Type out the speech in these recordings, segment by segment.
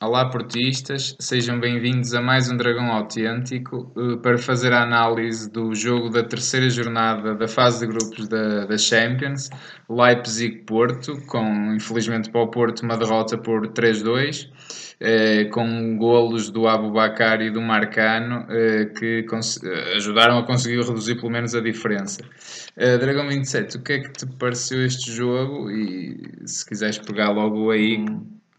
Olá, portistas, sejam bem-vindos a mais um Dragão Autêntico eh, para fazer a análise do jogo da terceira jornada da fase de grupos da, da Champions, Leipzig-Porto, com infelizmente para o Porto uma derrota por 3-2, eh, com golos do Abubakar e do Marcano eh, que ajudaram a conseguir reduzir pelo menos a diferença. Dragão 27, o que é que te pareceu este jogo? E se quiseres pegar logo aí,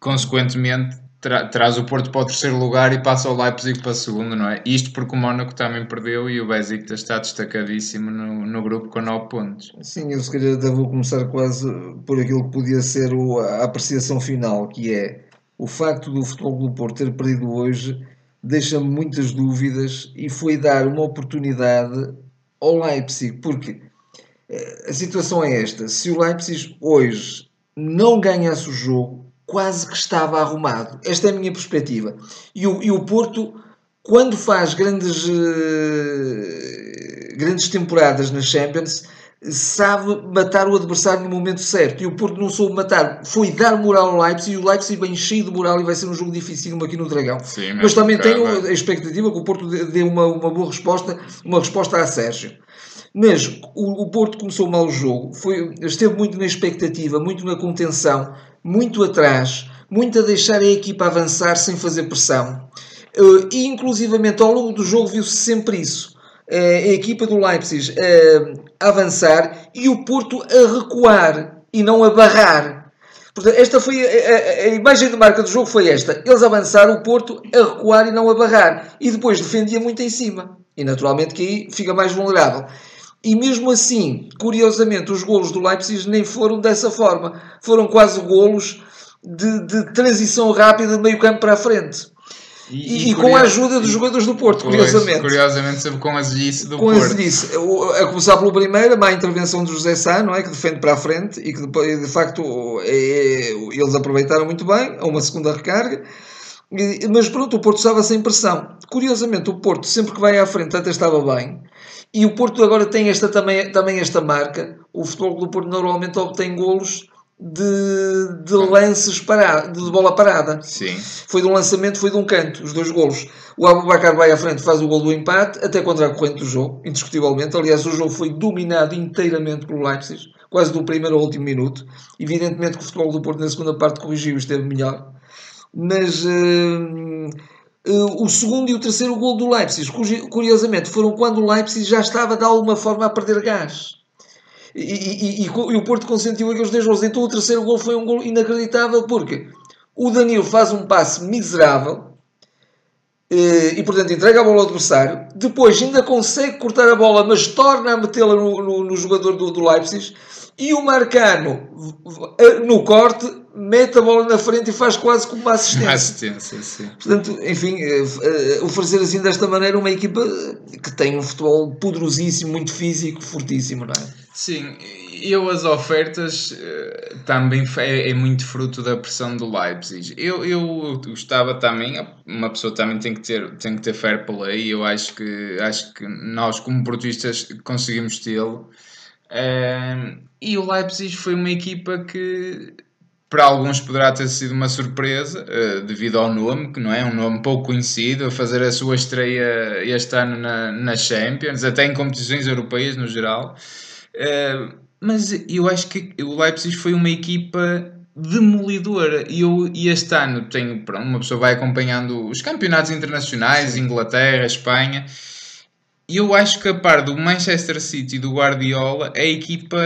consequentemente tra traz o Porto para o terceiro lugar e passa o Leipzig para o segundo, não é? Isto porque o Mónaco também perdeu e o Besiktas está destacadíssimo no, no grupo com 9 pontos. Sim, eu se calhar vou começar quase por aquilo que podia ser o, a apreciação final, que é o facto do Futebol do Porto ter perdido hoje deixa-me muitas dúvidas e foi dar uma oportunidade ao Leipzig, porque eh, a situação é esta, se o Leipzig hoje não ganhasse o jogo, quase que estava arrumado. Esta é a minha perspectiva. E o, e o Porto, quando faz grandes, uh, grandes temporadas nas Champions, sabe matar o adversário no momento certo. E o Porto não soube matar, foi dar moral ao Leipzig e o Leipzig bem cheio de moral e vai ser um jogo difícil aqui no Dragão. Sim, mas, mas também tenho a expectativa que o Porto dê uma, uma boa resposta, uma resposta a Sérgio. Mas o, o Porto começou mal o jogo, foi, esteve muito na expectativa, muito na contenção, muito atrás, muito a deixar a equipa avançar sem fazer pressão. Uh, e inclusivamente ao longo do jogo viu-se sempre isso. Uh, a equipa do Leipzig a avançar e o Porto a recuar e não a barrar. Portanto, esta foi a, a, a, imagem de marca do jogo foi esta. Eles avançaram, o Porto a recuar e não a barrar. E depois defendia muito em cima. E naturalmente que aí fica mais vulnerável. E mesmo assim, curiosamente, os golos do Leipzig nem foram dessa forma. Foram quase golos de, de transição rápida de meio campo para a frente. E, e, e com a ajuda dos jogadores do Porto, pois, curiosamente. Curiosamente, sempre com a azidice do com Porto. Com a. A começar pelo primeiro, a má intervenção do José Sá, não é? Que defende para a frente e que depois, de facto, é, é, eles aproveitaram muito bem. A uma segunda recarga. Mas pronto, o Porto estava sem pressão. Curiosamente, o Porto, sempre que vai à frente, até estava bem. E o Porto agora tem esta, também, também esta marca. O futebol do Porto normalmente obtém golos de, de lances parado, de bola parada. Sim. Foi de um lançamento, foi de um canto, os dois golos. O Abubacar vai à frente, faz o gol do empate, até contra a corrente do jogo, indiscutivelmente. Aliás, o jogo foi dominado inteiramente pelo Leipzig, quase do primeiro ao último minuto. Evidentemente que o futebol do Porto na segunda parte corrigiu e esteve melhor. Mas... Uh, o segundo e o terceiro gol do Leipzig, curiosamente, foram quando o Leipzig já estava de alguma forma a perder gás. E, e, e, e o Porto consentiu aqueles dois gols. Então o terceiro gol foi um gol inacreditável porque o Danilo faz um passe miserável uh, e, portanto, entrega a bola ao adversário. Depois ainda consegue cortar a bola, mas torna a metê-la no, no, no, jogador do, do Leipzig. E o Marcano, no corte, mete a bola na frente e faz quase como uma assistência. Uma assistência, sim. Portanto, enfim, eh, eh, oferecer assim desta maneira uma equipa que tem um futebol poderosíssimo, muito físico, fortíssimo, não é? Sim, eu as ofertas eh, também é, é, muito fruto da pressão do Leipzig. Eu, eu gostava também, uma pessoa também tem que ter, tem que ter fair play, eu acho que, acho que nós como portistas conseguimos tê-lo. e o Leipzig foi uma equipa que para alguns poderá ter sido uma surpresa, uh, devido ao nome, que não é um nome pouco conhecido, a fazer a sua estreia este ano na, na Champions, até em competições europeias no geral. Uh, mas eu acho que o Leipzig foi uma equipa demolidora e eu e este ano tenho uma pessoa vai acompanhando os campeonatos internacionais Inglaterra Espanha e eu acho que a par do Manchester City e do Guardiola a equipa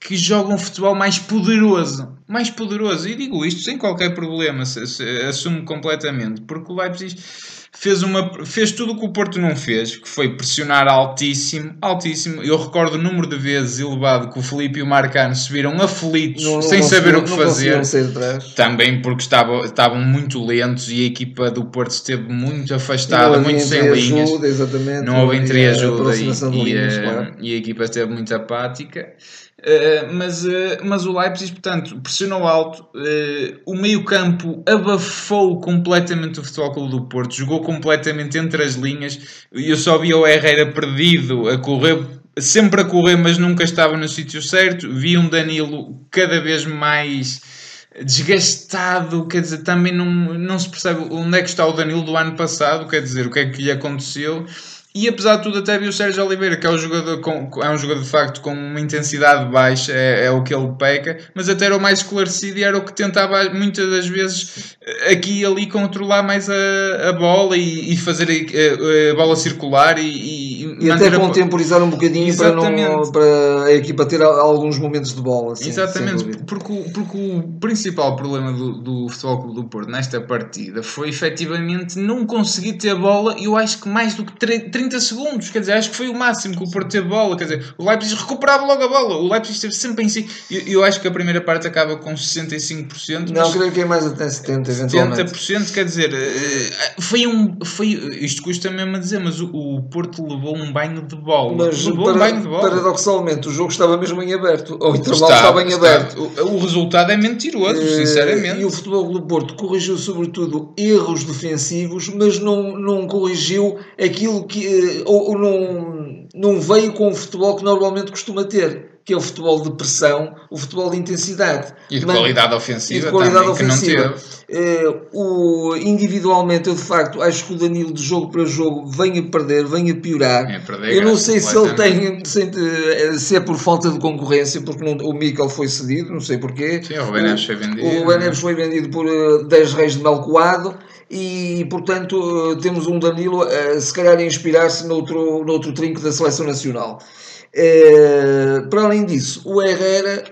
que joga um futebol mais poderoso. Mais poderoso. E digo isto sem qualquer problema, assumo completamente. Porque o Leipzig fez, uma, fez tudo o que o Porto não fez, que foi pressionar altíssimo, altíssimo. Eu recordo o número de vezes elevado que o Felipe e o Marcano se viram aflitos, não, sem não saber o que fazer. Também porque estavam, estavam muito lentos e a equipa do Porto esteve muito afastada, muito sem linhas. Ajuda, não houve entreajuda e, e, e, claro. e a equipa esteve muito apática. Uh, mas, uh, mas o Leipzig, portanto, pressionou alto. Uh, o meio-campo abafou completamente o Futebol Clube do Porto, jogou completamente entre as linhas. Eu só vi o Herrera perdido, a correr, sempre a correr, mas nunca estava no sítio certo. Vi um Danilo cada vez mais desgastado, quer dizer, também não, não se percebe onde é que está o Danilo do ano passado, quer dizer, o que é que lhe aconteceu. E apesar de tudo, até vi o Sérgio Oliveira, que é um jogador, com, é um jogador de facto com uma intensidade baixa, é, é, o que ele peca, mas até era o mais esclarecido e era o que tentava muitas das vezes aqui e ali controlar mais a, a bola e, e fazer a, a, bola circular e, e, e até contemporizar a... um bocadinho para, não, para a equipa ter alguns momentos de bola. Assim, Exatamente, porque, porque o principal problema do, do Futebol Clube do Porto nesta partida foi efetivamente não conseguir ter a bola eu acho que mais do que 30 segundos, quer dizer, acho que foi o máximo que o Porto teve bola, quer dizer, o Leipzig recuperava logo a bola, o Leipzig esteve sempre em si. Eu, eu acho que a primeira parte acaba com 65%. Não, creio que é mais até 70%, eventualmente. 70%, quer dizer, eh, foi um. Foi, isto custa mesmo a dizer, mas o, o Porto levou um banho de bola. Mas para, um banho de bola. paradoxalmente, o jogo estava mesmo em aberto, ou o intervalo está, estava em aberto. O, o, resultado é mentiroso, uh, sinceramente. E o Futebol do Porto corrigiu, sobretudo, erros defensivos, mas não, não corrigiu aquilo que. Eh, ou, ou não, não veio com o futebol que normalmente costuma ter que é o futebol de pressão, o futebol de intensidade. E de Mas, qualidade ofensiva de qualidade também, ofensiva. Uh, o, individualmente, eu de facto acho que o Danilo de jogo para jogo vem a perder, vem a piorar. É perder, eu não sei se ele tem, se, eh, se, é por falta de concorrência, porque não, o Mikel foi cedido, não sei porquê. Sim, o Rubén Neves foi vendido. O Rubén Neves foi vendido por uh, eh, 10 reis de Melcoado e portanto temos um Danilo se calhar a inspirar-se noutro, noutro trinco da seleção nacional. Eh, para além disso, o Herrera,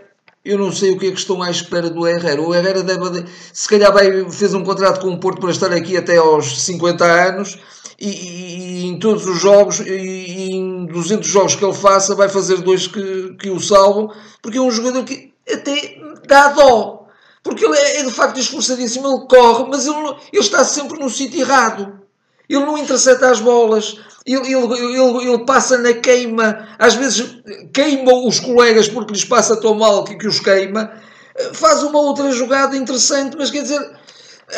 eu não sei o que é que estão à espera do Herrera. O Herrera deve, se calhar vai, fez um contrato com o Porto para estar aqui até aos 50 anos e, e em todos os jogos, e, e, em 200 jogos que ele faça, vai fazer dois que, que o salvam, porque é um jogador que até dá dó. Porque ele é, é de facto esforçadíssimo, ele corre, mas ele, ele está sempre no sítio errado. Ele não intercepta as bolas, ele, ele, ele, ele, passa na queima, às vezes queima os colegas porque lhes passa tão mal que, que os queima, faz uma outra jogada interessante, mas quer dizer,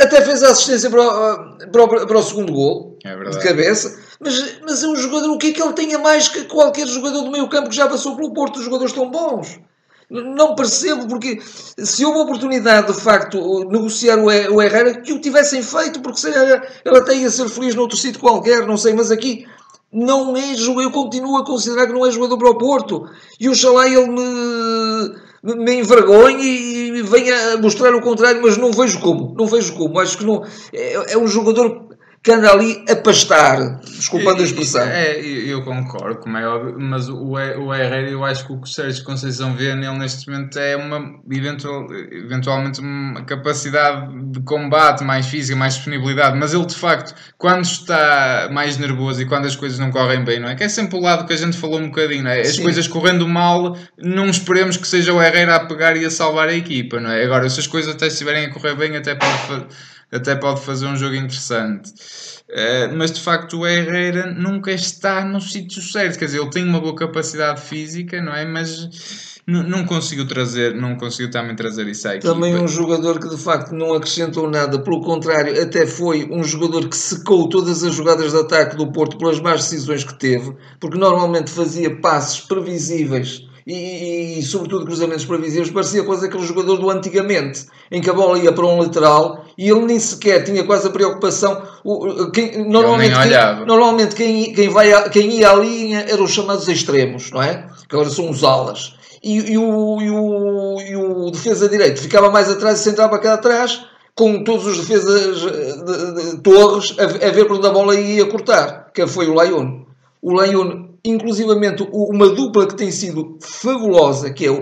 até fez a assistência para o, para para o segundo gol, é de cabeça, mas, mas é um jogador, o que é que ele tem a mais que qualquer jogador do meio campo que já passou pelo Porto, os jogadores tão bons? Não percebo, porque se houve oportunidade de facto negociar o Herrera, que o tivessem feito, porque se ele até ia ser feliz noutro sítio qualquer, não sei, mas aqui não é jogador, eu continuo a considerar que não é jogador para o Porto. E oxalá ele me, me envergonhe e venha mostrar o contrário, mas não vejo como, não vejo como. Acho que não, é, é um jogador que anda ali a pastar, desculpando a expressão. É, eu concordo, como é óbvio, mas o, o Herrera, eu acho que o que o Sérgio Conceição vê nele neste momento é uma, eventual, eventualmente uma capacidade de combate mais física, mais disponibilidade, mas ele de facto, quando está mais nervoso e quando as coisas não correm bem, não é? Que é sempre o lado que a gente falou um bocadinho, não é? As Sim. coisas correndo mal, não esperemos que seja o Herrera a pegar e a salvar a equipa, não é? Agora, se as coisas até estiverem a correr bem, até pode até pode fazer um jogo interessante. Uh, mas de facto o Herrera nunca está no sítio certo, quer dizer, ele tem uma boa capacidade física, não é? Mas não conseguiu trazer, não conseguiu também trazer isso aqui. Também um jogador que de facto não acrescentou nada, pelo contrário, até foi um jogador que secou todas as jogadas de ataque do Porto pelas más decisões que teve, porque normalmente fazia passes previsíveis e, e, sobretudo cruzamentos previsíveis, parecia quase aquele jogador do antigamente, em que a bola ia para um lateral e ele nem sequer tinha quase a preocupação. O, quem, normalmente, quem, normalmente quem, quem, vai a, quem ia à linha eram os chamados extremos, não é? Que agora são os alas. E, e, o, e, o, e o defesa direito ficava mais atrás e centrava cá atrás, com todos os defesas de, de, de Torres a, a, ver onde a bola ia cortar, que foi o Lyon. O Lyon inclusivamente uma dupla que tem sido fabulosa, que é o,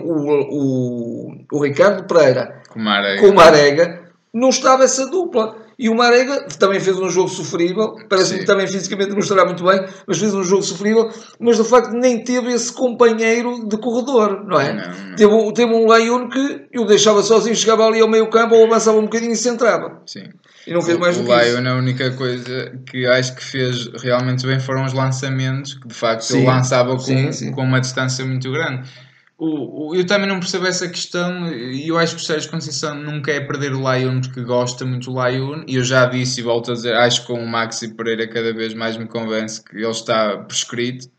o, o Ricardo Pereira com com Marega, não estava essa dupla. E o Marega também fez um jogo sofrível, parece-me que também fisicamente não estará muito bem, mas fez um jogo sofrível, mas de facto nem teve esse companheiro de corredor, não é? Não, não. Teve, teve um Leon que eu deixava sozinho, chegava ali ao meio campo ou avançava um bocadinho e centrava. Sim. E não fez mais o, do que o Lion, a única coisa que acho que fez realmente bem foram os lançamentos, que de facto sim, ele lançava com, sim, sim. com uma distância muito grande. O, o, eu também não percebo essa questão e eu acho que o Sérgio Conceição não quer perder o Lion porque gosta muito do Lion e eu já disse e volto a dizer, acho que com o Maxi Pereira cada vez mais me convence que ele está prescrito.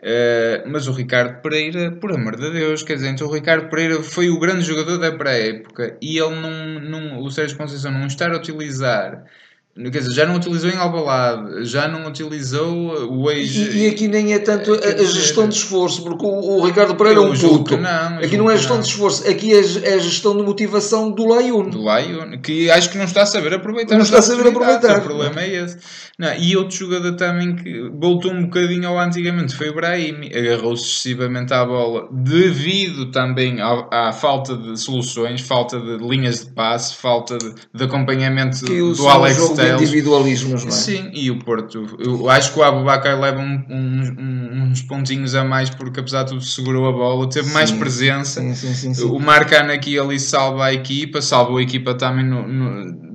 Uh, mas o Ricardo Pereira, por amor de Deus, quer dizer, então o Ricardo Pereira foi o grande jogador da pré-época e ele não, não, o Sérgio Conceição não estar a utilizar Quer dizer, já não utilizou em Albalade, já não utilizou o ex. E, e aqui nem é tanto a, a gestão de esforço, porque o, o Ricardo Pereira é um puto. Não, aqui não é gestão não. de esforço, aqui é, é a gestão de motivação do Laiun. Do Laiun, que acho que não está a saber aproveitar. Não está a saber aproveitar. O problema é esse. Não, e outro jogador também que voltou um bocadinho ao antigamente foi o Brahim, agarrou-se excessivamente à bola, devido também à, à, falta de soluções, falta de linhas de passe, falta de, de acompanhamento que do Alex Teles. individualismos, não é? Sim, e o Porto, eu acho que o Abubacar leva um, um, uns pontinhos a mais porque apesar de tudo segurou a bola, teve sim, mais presença. Sim, sim, sim, O Marcano aqui ali salva a equipa, salvou a equipa também no, no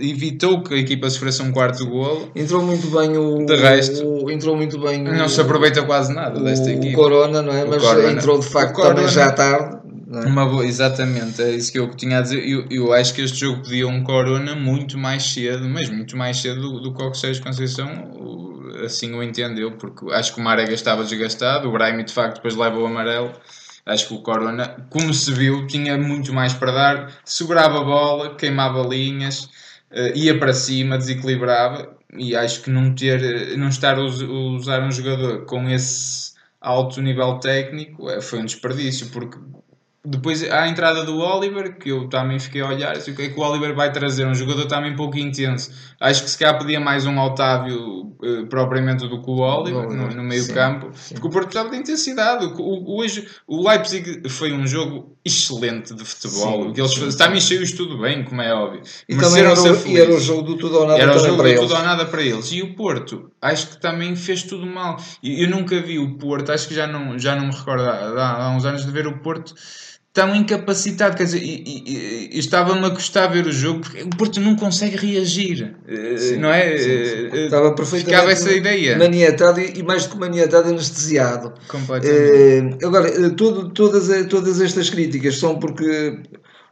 evitou que a equipa sofresse um quarto golo. Entrou muito bem o. De resto, o, entrou muito bem não o, se aproveita quase nada o, desta equipa. O Corona, não é? O Mas Corona. entrou de facto também já tarde. É? Uma boa, exatamente, é isso que eu tinha a dizer. Eu, eu acho que este jogo pedia um Corona muito mais cedo, mas muito mais cedo do, do que o Sérgio Conceição assim o entendeu, porque acho que o Marega estava desgastado, o Brahim de facto depois leva o amarelo Acho que o Corona, como se viu, tinha muito mais para dar, segurava a bola, queimava linhas, uh, ia para cima, desequilibrava e acho que não ter, não estar a usar um jogador com esse alto nível técnico eh, foi um desperdício, porque depois há a entrada do Oliver, que eu também fiquei a olhar, assim, o que é que o Oliver vai trazer? Um jogador também pouco intenso. Acho que se calhar pedia mais um Otávio uh, propriamente do que o Oliver, no, no, meio sim, campo, sim. porque o Porto precisava de intensidade. O, hoje, o Leipzig foi um jogo excelente de futebol. Sim, que eles sim, também cheios tudo bem, como é óbvio. E também era, o, era o jogo do tudo ou nada era o jogo do tudo ou nada para eles. E o Porto, acho que também fez tudo mal. Eu nunca vi o Porto, acho que já não, já não me recordo há, há uns anos de ver o Porto tão incapacitado. Quer dizer, estava-me a custar ver o jogo porque o Porto não consegue reagir, eh, sim, não é? Sim, sim. Eh, estava perfeitamente Ficava essa ideia. maniatado e mais do que maniatado, anestesiado. Completamente. Uh, agora, todo, todas, todas estas críticas são porque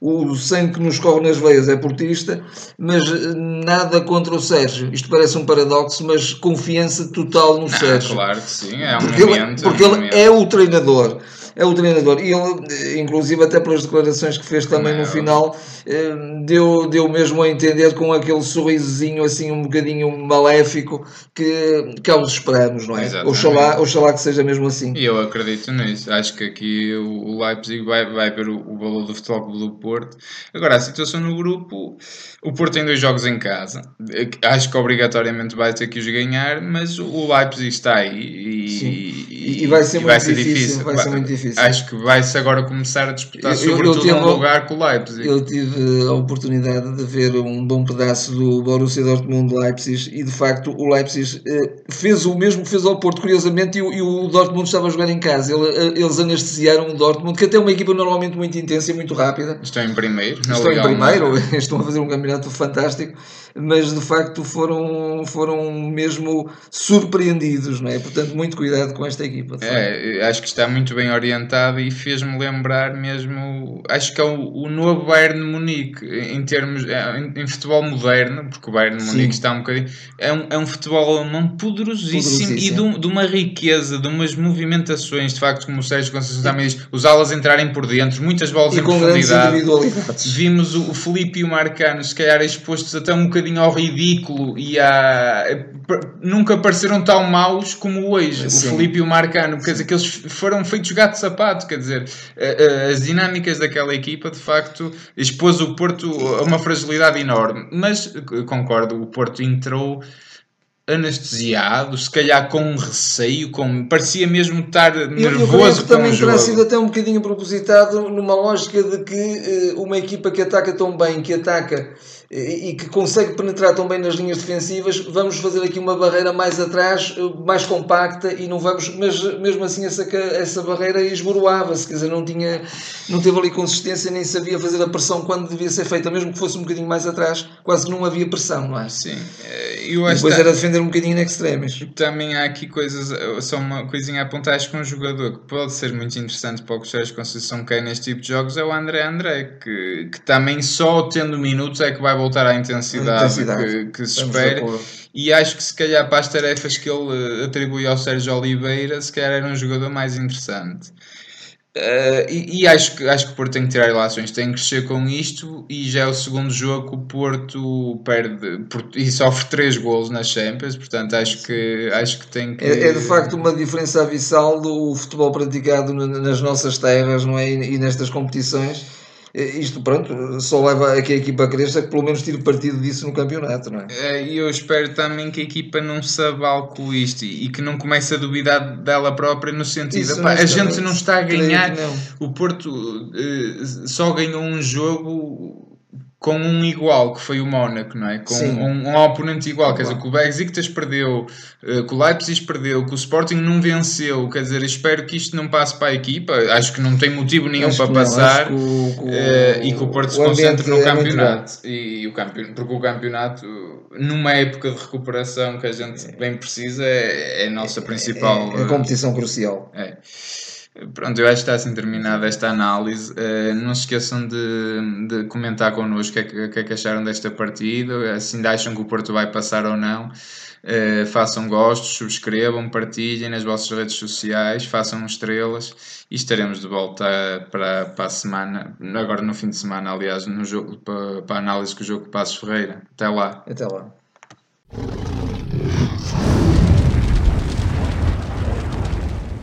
o sangue que nos corre nas veias é portista, mas nada contra o Sérgio. Isto parece um paradoxo, mas confiança total no Sérgio. Claro que sim, é um porque momento. Ele, porque é um ele momento. é o treinador é o treinador. E ele, inclusive, até pelas declarações que fez também no final, eh, deu, deu mesmo a entender com aquele sorrisozinho assim um bocadinho maléfico que, que é o esperamos, não é? Oxalá, oxalá que seja mesmo assim. E eu acredito nisso. Acho que aqui o Leipzig vai, vai ver o, o valor do Futebol do Porto. Agora, a situação no grupo, o Porto tem dois jogos em casa. Acho que obrigatoriamente vai ter que os ganhar, mas o Leipzig está aí e, e, e vai ser, e vai ser difícil, difícil. Vai ser muito difícil difícil. Acho que vai-se agora começar a disputar, eu, sobretudo, eu, eu um lugar com o Leipzig. Eu tive a oportunidade de ver um bom pedaço do Borussia Dortmund Leipzig e de facto o Leipzig eh, fez o mesmo que fez ao Porto, curiosamente, e o, e o Dortmund estava a jogar em casa. Eh, eles anestesiaram o Dortmund, que até é uma equipa normalmente muito intensa e muito rápida. Estão em primeiro. Estão em primeiro, estão a fazer um campeonato fantástico mas de facto foram, foram mesmo surpreendidos, não é? Portanto, muito cuidado com esta equipa. É, acho que está muito bem orientado e fez-me lembrar mesmo, acho que é o, o novo Bayern de Munique em termos, é, em, em, futebol moderno, porque o Bayern de Munique está um bocadinho, é um, é um futebol alemão poderosíssimo, poderosíssimo. e de, de, uma riqueza, de umas movimentações, de facto, como o Sérgio Conceição também diz, os alas entrarem por dentro, muitas bolas e em com profundidade. Vimos o, o Felipe e o Marcano, se calhar expostos até um bocadinho bocadinho ao ridículo e a... nunca pareceram tão maus como hoje. Sim. O Felipe e o Marcano, quer dizer, que eles foram feitos gato de sapato, quer dizer, as dinâmicas daquela equipa de facto expôs o Porto a uma fragilidade enorme. Mas concordo, o Porto entrou anestesiado, se calhar com receio, com parecia mesmo estar nervoso. Eu, eu também terá sido até um bocadinho propositado numa lógica de que uma equipa que ataca tão bem, que ataca e que consegue penetrar tão bem nas linhas defensivas, vamos fazer aqui uma barreira mais atrás, mais compacta e não vamos, mas mesmo assim essa, essa barreira esboroava-se, quer dizer, não tinha, não teve ali consistência, nem sabia fazer a pressão quando devia ser feita, mesmo que fosse um bocadinho mais atrás, quase não havia pressão, não é? Sim. Eh, eu depois era defender um bocadinho em extremes. Também há aqui coisas, só uma coisinha a apontar, acho que um jogador que pode ser muito interessante para o que Sérgio Conceição quer neste tipo de jogos é o André André, que, que também só tendo minutos é que vai voltar à intensidade, intensidade. que, que se espera. E acho que se calhar para as tarefas que ele atribui ao Sérgio Oliveira, se calhar era um jogador mais interessante. Uh, e, e, acho, que, acho que o Porto tem que tirar relações, tem que crescer com isto. E já é o segundo jogo que o Porto perde e sofre 3 golos nas Champions. Portanto, acho que, acho que tem que. É, é de facto uma diferença abissal do futebol praticado nas nossas terras não é? e nestas competições isto, pronto, só leva a que a equipa cresça que pelo menos tire partido disso no campeonato, não é? é? E eu espero também que a equipa não se abale com isto e que não comece a duvidar dela própria no sentido, pá, a gente não está a ganhar, o Porto uh, só ganhou um jogo com um igual, que foi o Mónaco, não é? Com um, um, oponente igual, quer dizer, que o Besiktas perdeu, eh, que o Leipzig perdeu, que o Sporting não venceu, quer dizer, espero que isto não passe para a equipa, acho que não tem motivo nenhum acho para passar não, que que uh, e que o Porto se concentre no é campeonato. E, e, o campeonato, porque o campeonato, numa época de recuperação que a gente bem precisa, é, é a nossa principal... É, é a competição crucial. É. Pronto, eu acho que está assim terminada esta análise. Uh, não se esqueçam de, de comentar connosco o que, é que, é que acharam desta partida, assim acham que o Porto vai passar ou não. Uh, façam gostos, subscrevam, partilhem nas vossas redes sociais, façam estrelas e estaremos de volta para, para a semana, agora no fim de semana, aliás, no jogo, para, para a análise com o jogo de Passos Ferreira. Até lá. Até lá.